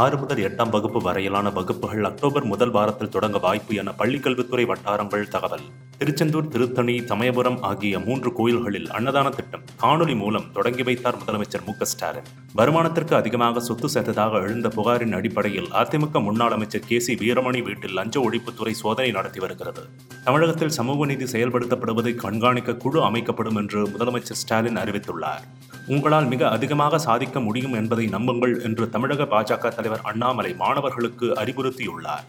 ஆறு முதல் எட்டாம் வகுப்பு வரையிலான வகுப்புகள் அக்டோபர் முதல் வாரத்தில் தொடங்க வாய்ப்பு என பள்ளிக்கல்வித்துறை வட்டாரங்கள் தகவல். திருச்செந்தூர் திருத்தணி சமயபுரம் ஆகிய மூன்று கோயில்களில் அன்னதான திட்டம் காணொலி மூலம் தொடங்கி வைத்தார் முதலமைச்சர் மு க ஸ்டாலின். வருமானத்திற்கு அதிகமாக சொத்து சேர்த்ததாக எழுந்த புகாரின் அடிப்படையில் அதிமுக முன்னாள் அமைச்சர் கே சி வீரமணி வீட்டில் லஞ்ச ஒழிப்புத்துறை சோதனை நடத்தி வருகிறது. தமிழகத்தில் சமூக நீதி செயல்படுத்தப்படுவதை கண்காணிக்க குழு அமைக்கப்படும் என்று முதலமைச்சர் ஸ்டாலின் அறிவித்துள்ளார். உங்களால் மிக அதிகமாக சாதிக்க முடியும் என்பதை நம்புங்கள் என்று தமிழக பாஜக தலைவர் அண்ணாமலை மாணவர்களுக்கு அறிவுறுத்தியுள்ளார்.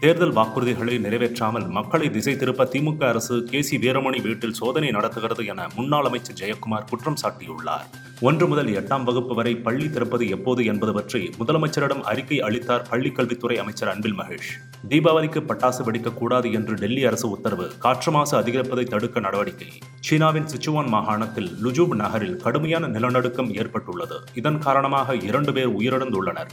தேர்தல் வாக்குறுதிகளை நிறைவேற்றாமல் மக்களை திசை திருப்ப திமுக அரசு கே சி வீரமணி வீட்டில் சோதனை நடத்துகிறது என முன்னாள் அமைச்சர் ஜெயக்குமார் குற்றம் சாட்டியுள்ளார். ஒன்று முதல் எட்டாம் வகுப்பு வரை பள்ளி திறப்பது எப்போது என்பது பற்றி முதலமைச்சரிடம் அறிக்கை அளித்தார் பள்ளிக்கல்வித்துறை அமைச்சர் அன்பில் மகேஷ். தீபாவளிக்கு பட்டாசு வெடிக்கக்கூடாது என்று டெல்லி அரசு உத்தரவு. காற்று மாசு அதிகரிப்பதை தடுக்க நடவடிக்கை. சீனாவின் சிச்சுவான் மாகாணத்தில் லுஜூப் நகரில் கடுமையான நிலநடுக்கம் ஏற்பட்டுள்ளது. இதன் காரணமாக இரண்டு பேர் உயிரிழந்துள்ளனர்.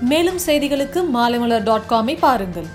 மேலும் செய்திகளுக்கு மாலைமலர் டாட் காமை பாருங்கள்.